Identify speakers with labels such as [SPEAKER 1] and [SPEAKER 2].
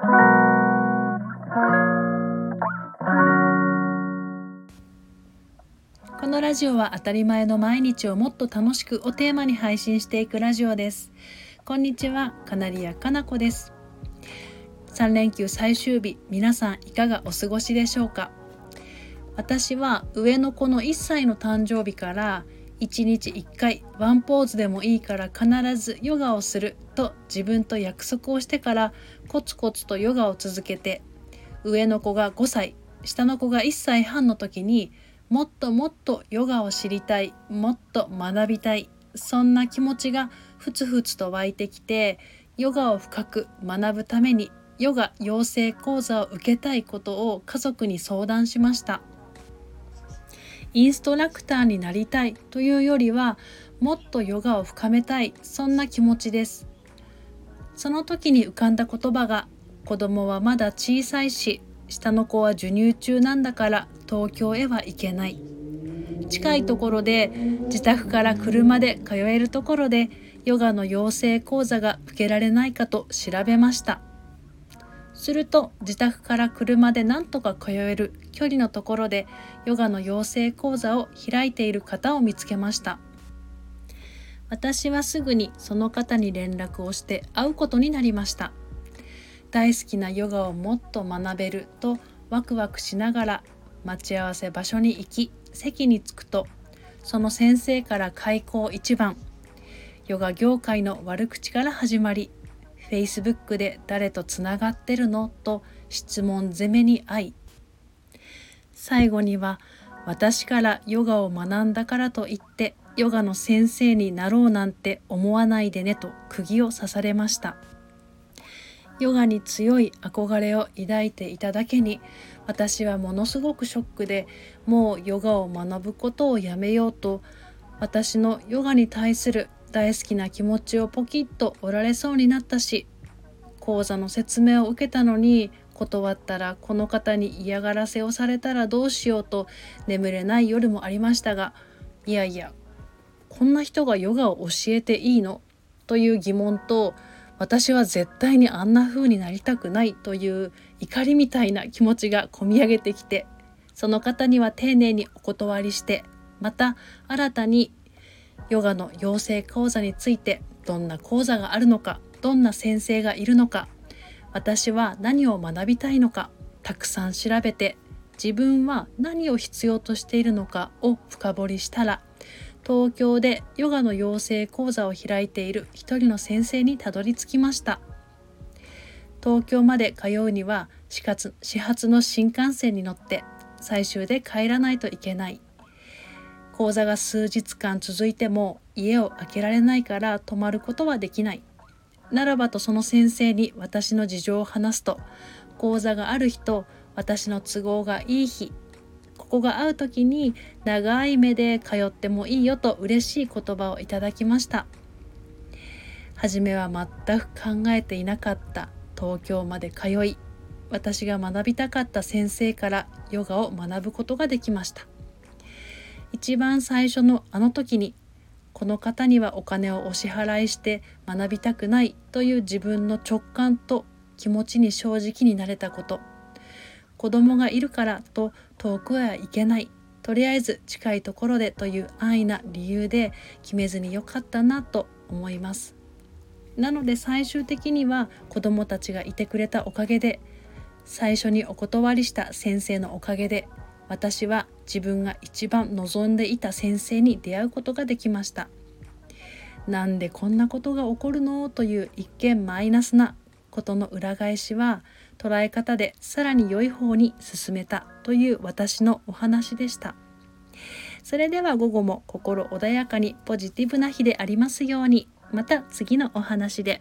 [SPEAKER 1] このラジオは当たり前の毎日をもっと楽しくをテーマに配信していくラジオです。こんにちはカナリアかなこです。3連休最終日皆さんいかがお過ごしでしょうか？私は上の子の1歳の誕生日から1日1回ワンポーズでもいいから必ずヨガをすると自分と約束をしてからコツコツとヨガを続けて上の子が5歳下の子が1歳半の時にもっともっとヨガを知りたいもっと学びたいそんな気持ちがふつふつと湧いてきてヨガを深く学ぶためにヨガ養成講座を受けたいことを家族に相談しました。インストラクターになりたいというよりはもっとヨガを深めたいそんな気持ちです。その時に浮かんだ言葉が子供はまだ小さいし下の子は授乳中なんだから東京へは行けない。近いところで自宅から車で通えるところでヨガの養成講座が受けられないかと調べました。すると自宅から車で何とか通える距離のところでヨガの養成講座を開いている方を見つけました。私はすぐにその方に連絡をして会うことになりました。大好きなヨガをもっと学べるとワクワクしながら待ち合わせ場所に行き席に着くとその先生から開口一番。ヨガ業界の悪口から始まり Facebook で誰とつながってるの？と質問攻めに遭い最後には私からヨガを学んだからといってヨガの先生になろうなんて思わないでねと釘を刺されました。ヨガに強い憧れを抱いていただけに私はものすごくショックでもうヨガを学ぶことをやめようと私のヨガに対する大好きな気持ちをポキッと折られそうになったし講座の説明を受けたのに断ったらこの方に嫌がらせをされたらどうしようと眠れない夜もありましたがいやいやこんな人がヨガを教えていいの？という疑問と私は絶対にあんな風になりたくないという怒りみたいな気持ちがこみ上げてきてその方には丁寧にお断りしてまた新たにヨガの養成講座についてどんな講座があるのかどんな先生がいるのか私は何を学びたいのかたくさん調べて自分は何を必要としているのかを深掘りしたら東京でヨガの養成講座を開いている一人の先生にたどり着きました。東京まで通うには始発始発の新幹線に乗って最終で帰らないといけない。講座が数日間続いても家を空けられないから泊まることはできない。ならばとその先生に私の事情を話すと講座がある日と私の都合がいい日ここが会う時に長い目で通ってもいいよと嬉しい言葉をいただきました。初めは全く考えていなかった。東京まで通い私が学びたかった先生からヨガを学ぶことができました。一番最初のあの時にこの方にはお金をお支払いして学びたくないという自分の直感と気持ちに正直になれたこと。子供がいるからと遠くへは行けない。とりあえず近いところでという安易な理由で決めずによかったなと思います。なので最終的には子供たちがいてくれたおかげで最初にお断りした先生のおかげで私は自分が一番望んでいた先生に出会うことができました。なんでこんなことが起こるのという一見マイナスなことの裏返しは捉え方でさらに良い方に進めたという私のお話でした。それでは午後も心穏やかにポジティブな日でありますように。また次のお話で。